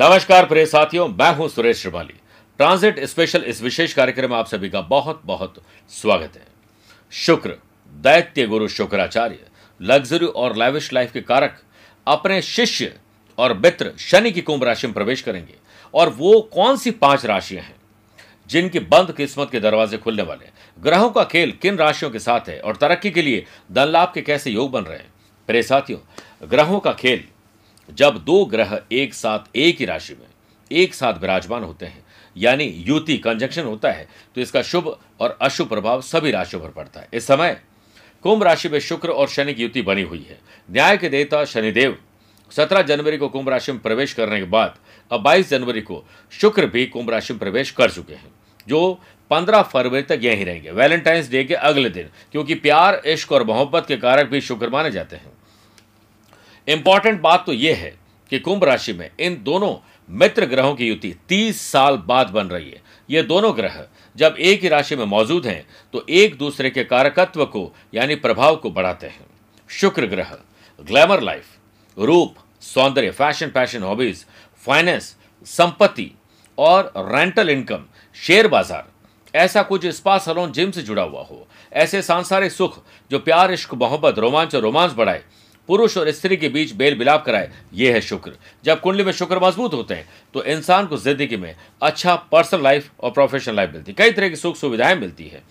नमस्कार प्रिय साथियों, मैं हूँ सुरेश श्रिवाली। ट्रांजिट स्पेशल इस विशेष कार्यक्रम में आप सभी का बहुत बहुत स्वागत है। शुक्र, दैत्य गुरु शुक्राचार्य लग्जरी और लैविश लाइफ के कारक, अपने शिष्य और मित्र शनि की कुंभ राशि में प्रवेश करेंगे। और वो कौन सी पाँच राशियाँ हैं, जिनकी बंद किस्मत के दरवाजे खुलने वाले ग्रहों का खेल किन राशियों के साथ है? और तरक्की के लिए धन लाभ के कैसे योग बन रहे हैं? प्रे साथियों, ग्रहों का खेल जब दो ग्रह एक साथ, एक ही राशि में, एक साथ विराजमान होते हैं, यानी युति कंजक्शन होता है तो इसका शुभ और अशुभ प्रभाव सभी राशियों पर पड़ता है। इस समय, कुंभ राशि में शुक्र और शनि की युति बनी हुई है। न्याय के देवता शनिदेव 17 जनवरी को कुंभ राशि में प्रवेश करने के बाद, अब 22 जनवरी को शुक्र भी कुंभ राशि में प्रवेश कर चुके हैं, जो 15 फरवरी तक यहीं रहेंगे, वैलेंटाइंस डे के अगले दिन, क्योंकि प्यार, इश्क और मोहब्बत के कारक भी शुक्र माने जाते हैं। इंपॉर्टेंट बात तो यह है कि कुंभ राशि में इन दोनों मित्र ग्रहों की युति 30 साल बाद बन रही है। ये दोनों ग्रह जब एक ही राशि में मौजूद हैं तो एक दूसरे के कारकत्व को, यानी प्रभाव को बढ़ाते हैं। शुक्र ग्रह ग्लैमर लाइफ रूप, सौंदर्य फ़ैशन पैशन हॉबीज फाइनेंस संपत्ति और रेंटल इनकम शेयर बाज़ार, ऐसा कुछ स्पा सलोन जिम से जुड़ा हुआ हो। ऐसे सांसारिक सुख जो प्यार, इश्क, मोहब्बत, रोमांच और रोमांस बढ़ाए पुरुष और स्त्री के बीच बेल बिलाप कराए, ये है शुक्र। जब कुंडली में शुक्र मज़बूत होते हैं तो इंसान को ज़िंदगी में अच्छा पर्सनल लाइफ और प्रोफेशनल लाइफ मिलती है। कई तरह की सुख सुविधाएँ मिलती है।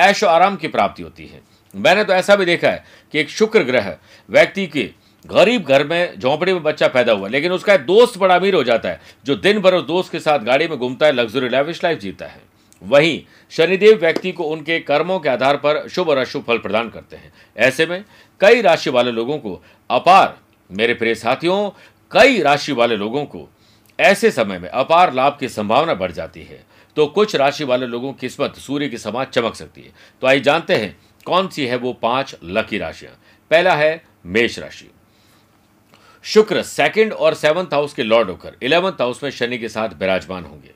ऐश आराम की प्राप्ति होती है। मैंने तो ऐसा भी देखा है कि एक शुक्र ग्रह व्यक्ति के गरीब घर में झोंपड़ी में बच्चा पैदा हुआ, लेकिन उसका एक दोस्त बड़ा अमीर हो जाता है, जो दिन भर उस दोस्त के साथ गाड़ी में घूमता है लग्जरी लाइविश लाइफ जीता है। वहीं शनिदेव व्यक्ति को उनके कर्मों के आधार पर शुभ और अशुभ फल प्रदान करते हैं। ऐसे में कई राशि वाले लोगों को अपार, मेरे प्रिय साथियों, कई राशि वाले लोगों को ऐसे समय में अपार लाभ की संभावना बढ़ जाती है। तो कुछ राशि वाले लोगों की किस्मत, सूर्य की समान चमक सकती है। तो आइए जानते हैं, कौन सी है वो पाँच लकी राशियाँ? पहला है मेष राशि। शुक्र सेकंड और सेवंथ हाउस के लॉर्ड होकर इलेवंथ हाउस में शनि के साथ विराजमान होंगे।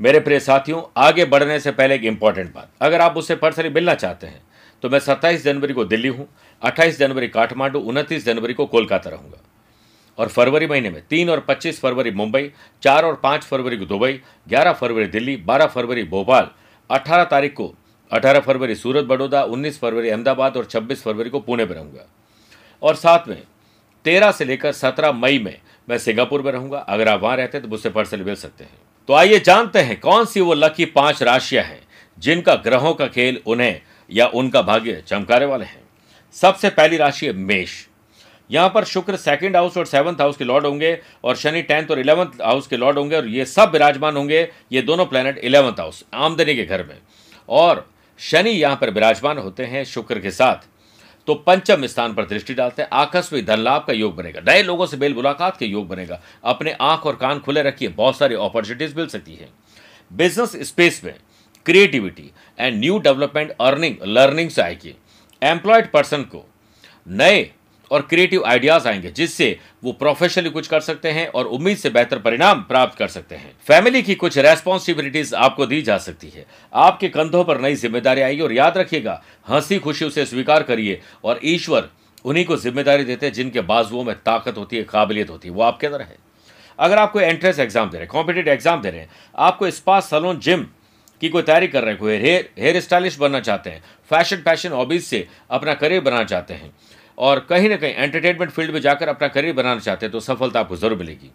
मेरे प्रिय साथियों, आगे बढ़ने से पहले एक इंपॉर्टेंट बात। अगर आप उससे पर्सनली मिलना चाहते हैं तो मैं 27 जनवरी को दिल्ली हूँ 28 जनवरी काठमांडू, उनतीस जनवरी को कोलकाता रहूँगा। और फरवरी महीने में तीन और 25 फरवरी मुंबई, चार और पाँच फरवरी को दुबई, ग्यारह फरवरी दिल्ली, बारह फरवरी भोपाल, अठारह तारीख को अठारह फरवरी सूरत, बड़ौदा, उन्नीस फरवरी अहमदाबाद और छब्बीस फरवरी को पुणे में रहूँगा। और साथ में तेरह से लेकर सत्रह मई में मैं सिंगापुर में रहूँगा। अगर आप वहाँ रहते हैं तो मुझसे पर्सनली मिल सकते हैं। तो आइए जानते हैं कौन सी वो लकी पाँच राशियाँ हैं जिनका ग्रहों का खेल उन्हें या उनका भाग्य चमकाने वाले हैं। सबसे पहली राशि है मेष। यहाँ पर शुक्र सेकंड हाउस और सेवंथ हाउस के लॉर्ड होंगे और शनि टेंथ और इलेवंथ हाउस के लॉर्ड होंगे और ये सब विराजमान होंगे। ये दोनों प्लैनेट इलेवंथ हाउस आमदनी के घर में। और शनि यहाँ पर विराजमान होते हैं शुक्र के साथ। तो पंचम स्थान पर दृष्टि डालते हैं। आकस्मिक धन लाभ का योग बनेगा। नए लोगों से बेल मुलाकात के योग बनेगा। अपने आँख और कान खुले रखिए। बहुत सारी अपॉर्चुनिटीज़ मिल सकती है। बिज़नेस स्पेस में creativity and new development earning learning से आएगी एम्प्लॉयड पर्सन को नए और क्रिएटिव आइडियाज़ आएँगे, जिससे वो प्रोफेशनली कुछ कर सकते हैं और उम्मीद से बेहतर परिणाम प्राप्त कर सकते हैं। फैमिली की कुछ रेस्पॉन्सिबिलिटीज आपको दी जा सकती है। आपके कंधों पर नई ज़िम्मेदारी आएगी और याद रखिएगा, हँसी खुशी उसे स्वीकार करिए और ईश्वर उन्हीं को ज़िम्मेदारी देते हैं जिनके बाजुओं में ताकत होती है, काबिलियत होती है। वो आपके अंदर है। अगर आप कोई एंट्रेंस एग्ज़ाम दे रहे हैं कॉम्पिटेटिव एग्ज़ाम दे रहे हैं, आपको स्पा सलोन जिम की कोई तैयारी कर रहे हैं, कोई हेयर हेयर स्टाइलिश बनना चाहते हैं फ़ैशन फ़ैशन हॉबीज से अपना करियर बनाना चाहते हैं। और कहीं ना कहीं एंटरटेनमेंट फ़ील्ड में जाकर अपना करियर बनाना चाहते हैं तो सफलता आपको ज़रूर मिलेगी।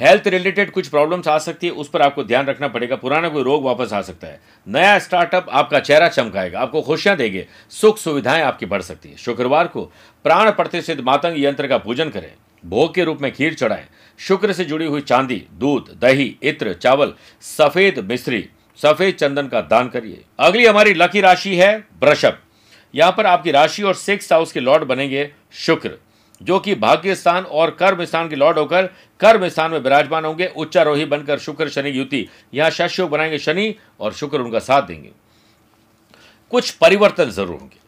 हेल्थ रिलेटेड कुछ प्रॉब्लम्स आ सकती है, उस पर आपको ध्यान रखना पड़ेगा। पुराना कोई रोग वापस आ सकता है। नया स्टार्टअप आपका चेहरा चमकाएगा, आपको खुशियाँ देंगे सुख सुविधाएँ आपकी बढ़ सकती है। शुक्रवार को प्राण प्रतिष्ठित मातंग यंत्र का पूजन करें। भोग के रूप में खीर चढ़ाएँ। शुक्र से जुड़ी हुई चांदी, दूध, दही, इत्र, चावल, सफ़ेद मिश्री सफ़ेद चंदन का दान करिए। अगली हमारी लकी राशि है वृषभ। यहाँ पर आपकी राशि और सिक्स हाउस के लॉर्ड बनेंगे शुक्र, जो कि भाग्य स्थान और कर्म स्थान के लॉर्ड होकर कर्म स्थान में विराजमान होंगे। उच्चारोही बनकर शुक्र, शनि, युति, यहाँ शशयोग बनाएँगे शनि और शुक्र उनका साथ देंगे। कुछ परिवर्तन ज़रूर होंगे।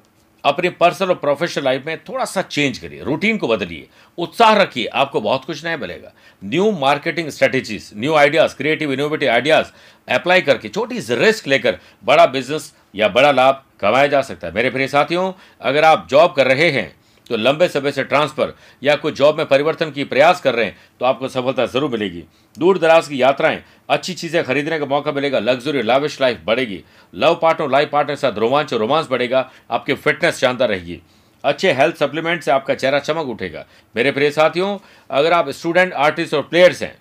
अपनी पर्सनल और प्रोफेशनल लाइफ में थोड़ा सा चेंज करिए, रूटीन को बदलिए, उत्साह रखिए, आपको बहुत कुछ नया मिलेगा। New marketing strategies new ideas creative innovative ideas apply करके छोटी रिस्क लेकर बड़ा बिज़नेस या बड़ा लाभ कमाया जा सकता है। मेरे प्रिय साथियों, अगर आप जॉब कर रहे हैं तो लंबे समय से ट्रांसफ़र या कोई जॉब में परिवर्तन की प्रयास कर रहे हैं तो आपको सफलता ज़रूर मिलेगी। दूर दराज की यात्राएँ, अच्छी चीज़ें खरीदने का मौका मिलेगा लग्जरी लाविश लाइफ बढ़ेगी। लव पार्टनर लाइफ पार्टनर के साथ रोमांच और रोमांस बढ़ेगा, आपकी फिटनेस शानदार रहेगी। अच्छे हेल्थ सप्लीमेंट से आपका चेहरा चमक उठेगा। मेरे प्रिय साथियों, अगर आप स्टूडेंट आर्टिस्ट और प्लेयर्स हैं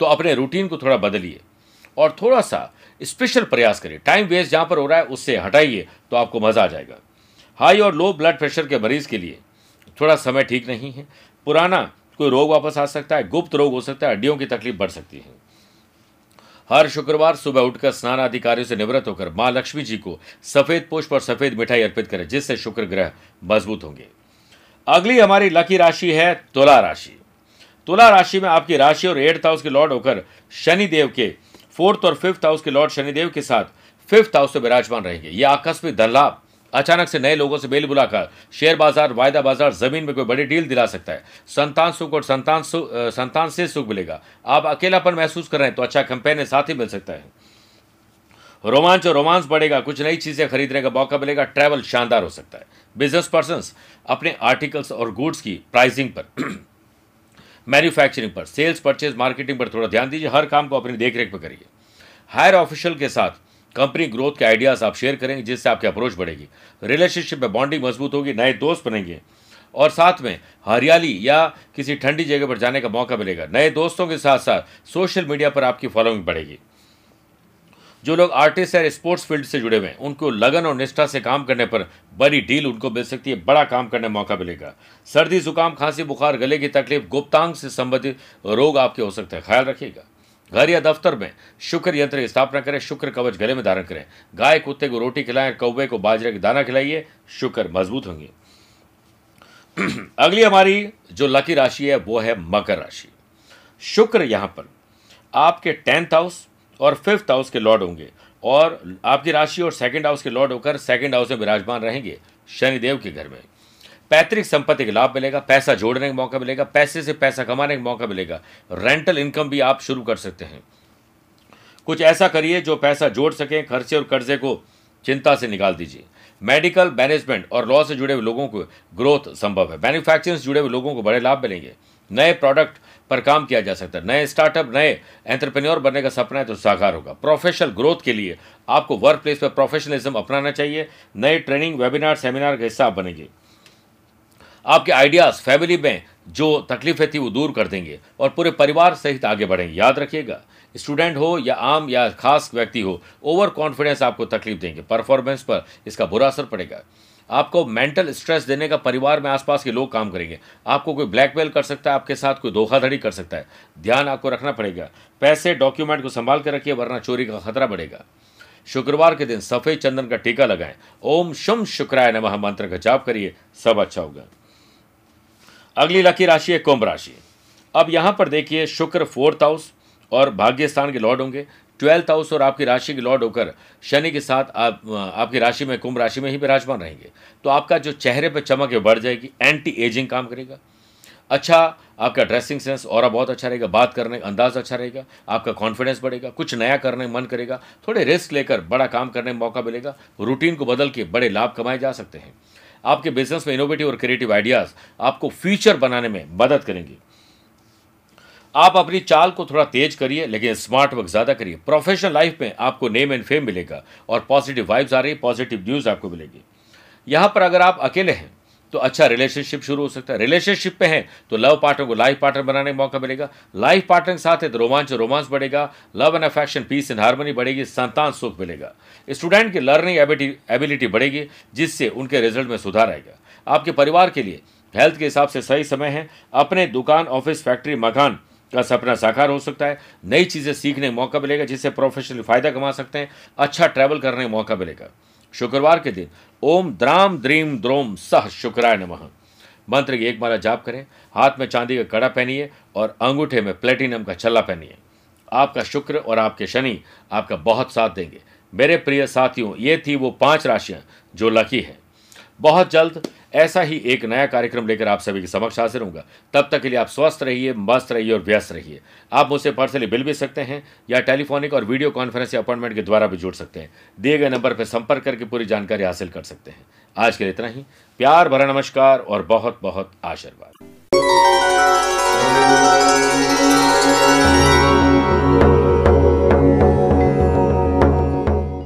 तो अपने रूटीन को थोड़ा बदलिए और थोड़ा सा स्पेशल प्रयास करिए। टाइम वेस्ट जहाँ पर हो रहा है, उससे हटाइए तो आपको मज़ा आ जाएगा। हाई और लो ब्लड प्रेशर के मरीज़ के लिए थोड़ा समय ठीक नहीं है। पुराना कोई रोग वापस आ सकता है, गुप्त रोग हो सकता है, हड्डियों की तकलीफ़ बढ़ सकती है। हर शुक्रवार सुबह उठकर स्नान अधिकारियों से निवृत्त होकर माँ लक्ष्मी जी को सफ़ेद पुष्प और सफ़ेद मिठाई अर्पित करें, जिससे शुक्र ग्रह मज़बूत होंगे। अगली हमारी लकी राशि है तुला राशि। तुला राशि में आपकी राशि और एट्थ हाउस के लॉर्ड होकर शनिदेव के, फोर्थ और फिफ्थ हाउस के लॉर्ड शनिदेव के साथ फिफ्थ हाउस से विराजमान रहेंगे। यह आकस्मिक धन लाभ अचानक से नए लोगों से मेल बुलाकर शेयर बाज़ार, वायदा बाज़ार, ज़मीन में कोई बड़ी डील दिला सकता है। संतान सुख और संतान सुख संतान से सुख मिलेगा। आप अकेलापन महसूस कर रहे हैं तो अच्छा कंपेन साथ ही मिल सकता है। रोमांच और रोमांस बढ़ेगा, कुछ नई चीज़ें खरीदने का मौका मिलेगा ट्रैवल शानदार हो सकता है। बिज़नेस पर्सन अपने आर्टिकल्स और गुड्स की प्राइसिंग पर। मैन्युफैक्चरिंग पर सेल्स परचेज मार्केटिंग पर थोड़ा ध्यान दीजिए, हर काम को अपनी देखरेख पर करिए। हायर ऑफिशियल के साथ कंपनी ग्रोथ के आइडियाज़ आप शेयर करेंगे, जिससे आपकी अप्रोच बढ़ेगी। रिलेशनशिप में बॉन्डिंग मज़बूत होगी, नए दोस्त बनेंगे। और साथ में हरियाली या किसी ठंडी जगह पर जाने का मौका मिलेगा। नए दोस्तों के साथ साथ सोशल मीडिया पर आपकी फॉलोइंग बढ़ेगी। जो लोग आर्टिस्ट या स्पोर्ट्स फ़ील्ड से जुड़े हुए हैं, उनको लगन और निष्ठा से काम करने पर बड़ी डील उनको मिल सकती है, बड़ा काम करने मौका मिलेगा। सर्दी, जुकाम, खांसी, बुखार, गले की तकलीफ़, गुप्तांग से संबंधित रोग आपके हो सकते हैं। ख्याल रखिएगा। घर या दफ्तर में शुक्र यंत्र की स्थापना करें, शुक्र कवच गले में धारण करें। गाय कुत्ते को रोटी खिलाएँ, कौवे को बाजरे की दाना खिलाइए, शुक्र मज़बूत होंगे। अगली हमारी जो लकी राशि है, वो है मकर राशि। शुक्र यहाँ पर आपके टेंथ हाउस और फिफ्थ हाउस के लॉर्ड होंगे और आपकी राशि और सेकंड हाउस के लॉर्ड होकर सेकंड हाउस में विराजमान रहेंगे शनिदेव के घर में। पैतृक संपत्ति का लाभ मिलेगा, पैसा जोड़ने का मौका मिलेगा, पैसे से पैसा कमाने का मौका मिलेगा रेंटल इनकम भी आप शुरू कर सकते हैं। कुछ ऐसा करिए जो पैसा जोड़ सकें, खर्चे और कर्जे को चिंता से निकाल दीजिए। मेडिकल मैनेजमेंट और लॉ से जुड़े हुए लोगों को ग्रोथ संभव है। मैन्युफैक्चरिंग से जुड़े हुए लोगों को बड़े लाभ मिलेंगे। नए प्रोडक्ट पर काम किया जा सकता है। नए स्टार्टअप, नए एंटरप्रेन्योर बनने का सपना है तो साकार होगा। प्रोफेशनल ग्रोथ के लिए आपको वर्क प्लेस पर प्रोफेशनलिज्म अपनाना चाहिए। नए ट्रेनिंग वेबिनार सेमिनार का हिस्सा बनेंगे। आपके आइडियाज़ फैमिली में जो तकलीफें थी वो दूर कर देंगे और पूरे परिवार सहित आगे बढ़ेंगे। याद रखिएगा स्टूडेंट हो या आम या खास व्यक्ति हो ओवर कॉन्फिडेंस आपको तकलीफ़ देंगे परफॉर्मेंस पर इसका बुरा असर पड़ेगा। आपको मेंटल स्ट्रेस देने का परिवार में आसपास के लोग काम करेंगे। आपको कोई ब्लैकमेल कर सकता है, आपके साथ कोई धोखाधड़ी कर सकता है। ध्यान आपको रखना पड़ेगा। पैसे डॉक्यूमेंट को संभाल कर रखिए, वरना चोरी का खतरा बढ़ेगा। शुक्रवार के दिन सफ़ेद चंदन का टीका लगाएँ। ओम शुम शुक्राय नमः मंत्र का जाप करिए, सब अच्छा होगा। अगली लकी राशि है कुंभ राशि। अब यहाँ पर देखिए, शुक्र फोर्थ हाउस और भाग्य स्थान के लॉर्ड होंगे। ट्वेल्थ हाउस और आपकी राशि के लॉर्ड होकर शनि के साथ आप, आपकी राशि में, कुंभ राशि में ही विराजमान रहेंगे। तो आपका जो चेहरे पर चमक है बढ़ जाएगी एंटी एजिंग काम करेगा। अच्छा आपका ड्रेसिंग सेंस और बहुत अच्छा रहेगा, बात करने का अंदाज अच्छा रहेगा, आपका कॉन्फिडेंस बढ़ेगा, कुछ नया करने मन करेगा, थोड़े रिस्क लेकर बड़ा काम करने में मौका मिलेगा रूटीन को बदल के बड़े लाभ कमाए जा सकते हैं। आपके बिज़नेस में इनोवेटिव और क्रिएटिव आइडियाज़ आपको फ्यूचर बनाने में मदद करेंगे। आप अपनी चाल को थोड़ा तेज करिए, लेकिन स्मार्ट वर्क ज़्यादा करिए। प्रोफेशनल लाइफ में आपको नेम एंड फेम मिलेगा और पॉजिटिव वाइब्स आ रही पॉजिटिव न्यूज़ आपको मिलेगी। यहाँ पर अगर आप अकेले हैं तो अच्छा रिलेशनशिप शुरू हो सकता है। रिलेशनशिप पे है तो लव पार्टनर को लाइफ पार्टनर बनाने का मौका मिलेगा। लाइफ पार्टनर के साथ है तो रोमांच रोमांस बढ़ेगा। Love and affection peace and harmony बढ़ेगी, संतान सुख मिलेगा। स्टूडेंट की लर्निंग एबिलिटी बढ़ेगी, जिससे उनके रिज़ल्ट में सुधार आएगा। आपके परिवार के लिए हेल्थ के हिसाब से सही समय है। अपने दुकान ऑफ़िस फैक्ट्री मकान का सपना साकार हो सकता है। नई चीज़ें सीखने का मौका मिलेगा, जिससे प्रोफेशनली फ़ायदा कमा सकते हैं। अच्छा ट्रैवल करने का मौका मिलेगा। शुक्रवार के दिन, ओम द्राम द्रीम द्रोम सह शुक्राय नमः। मंत्र की एक माला जाप करें, हाथ में चांदी का कड़ा पहनिए और अंगूठे में प्लेटिनम का छल्ला पहनिए। आपका शुक्र और आपके शनि आपका बहुत साथ देंगे। मेरे प्रिय साथियों, ये थी वो पाँच राशियाँ जो लकी है। बहुत जल्द ऐसा ही एक नया कार्यक्रम लेकर आप सभी के समक्ष हाजिर होगा तब तक के लिए आप स्वस्थ रहिए, मस्त रहिए और व्यस्त रहिए। आप मुझसे पर्सनली बिल भी सकते हैं या टेलीफोनिक और वीडियो कॉन्फ्रेंस अपॉइंटमेंट के द्वारा भी जुड़ सकते हैं। दिए गए नंबर पर संपर्क करके पूरी जानकारी हासिल कर सकते हैं। आज के लिए इतना ही। प्यार भरा नमस्कार और बहुत बहुत आशीर्वाद।